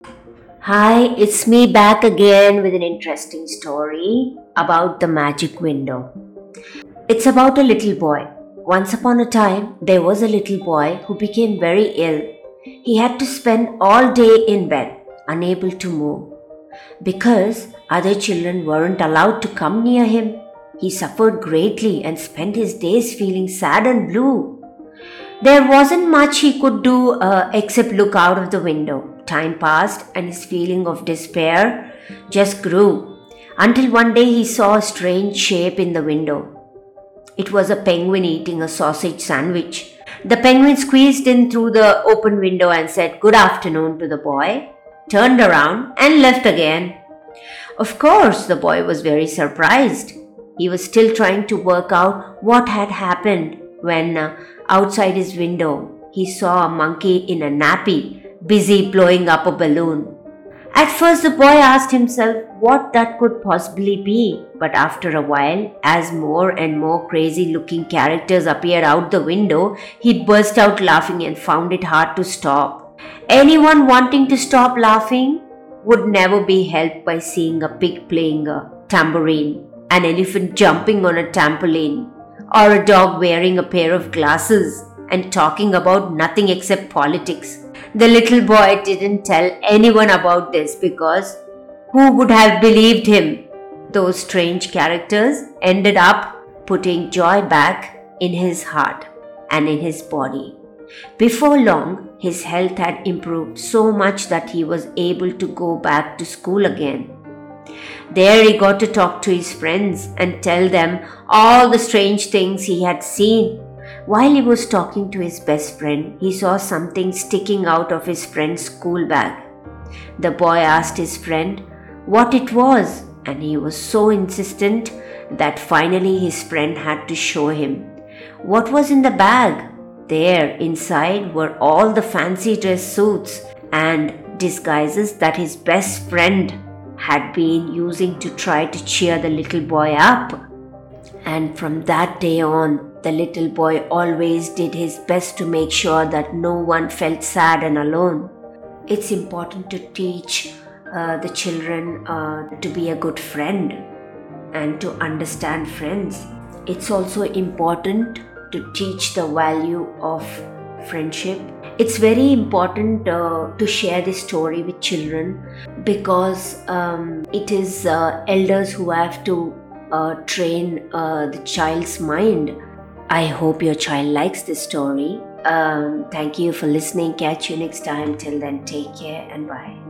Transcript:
Hi, it's me back again with an interesting story about the magic window. It's about a little boy. Once upon a time, there was a little boy who became very ill. He had to spend all day in bed, unable to move. Because other children weren't allowed to come near him, he suffered greatly and spent his days feeling sad and blue. There wasn't much he could do uh, except look out of the window. Time passed and his feeling of despair just grew until one day he saw a strange shape in the window. It was a penguin eating a sausage sandwich. The penguin squeezed in through the open window and said good afternoon to the boy, turned around, and left again. Of course, the boy was very surprised. He was still trying to work out what had happened when uh, outside his window he saw a monkey in a nappy busy blowing up a balloon. At first, the boy asked himself what that could possibly be, but after a while, as more and more crazy looking characters appeared out the window, he burst out laughing and found it hard to stop. Anyone wanting to stop laughing would never be helped by seeing a pig playing a tambourine, an elephant jumping on a trampoline, or a dog wearing a pair of glasses and talking about nothing except politics. The little boy didn't tell anyone about this because who would have believed him? Those strange characters ended up putting joy back in his heart and in his body. Before long, his health had improved so much that he was able to go back to school again. There he got to talk to his friends and tell them all the strange things he had seen. While he was talking to his best friend, he saw something sticking out of his friend's school bag. The boy asked his friend what it was, and he was so insistent that finally his friend had to show him. What was in the bag? There, inside, were all the fancy dress suits and disguises that his best friend had been using to try to cheer the little boy up. And from that day on, the little boy always did his best to make sure that no one felt sad and alone. It's important to teach uh, the children uh, to be a good friend and to understand friends. It's also important to teach the value of friendship. It's very important uh, to share this story with children because um, it is uh, elders who have to uh, train uh, the child's mind. I hope your child likes this story. Um, thank you for listening. Catch you next time. Till then, take care and bye.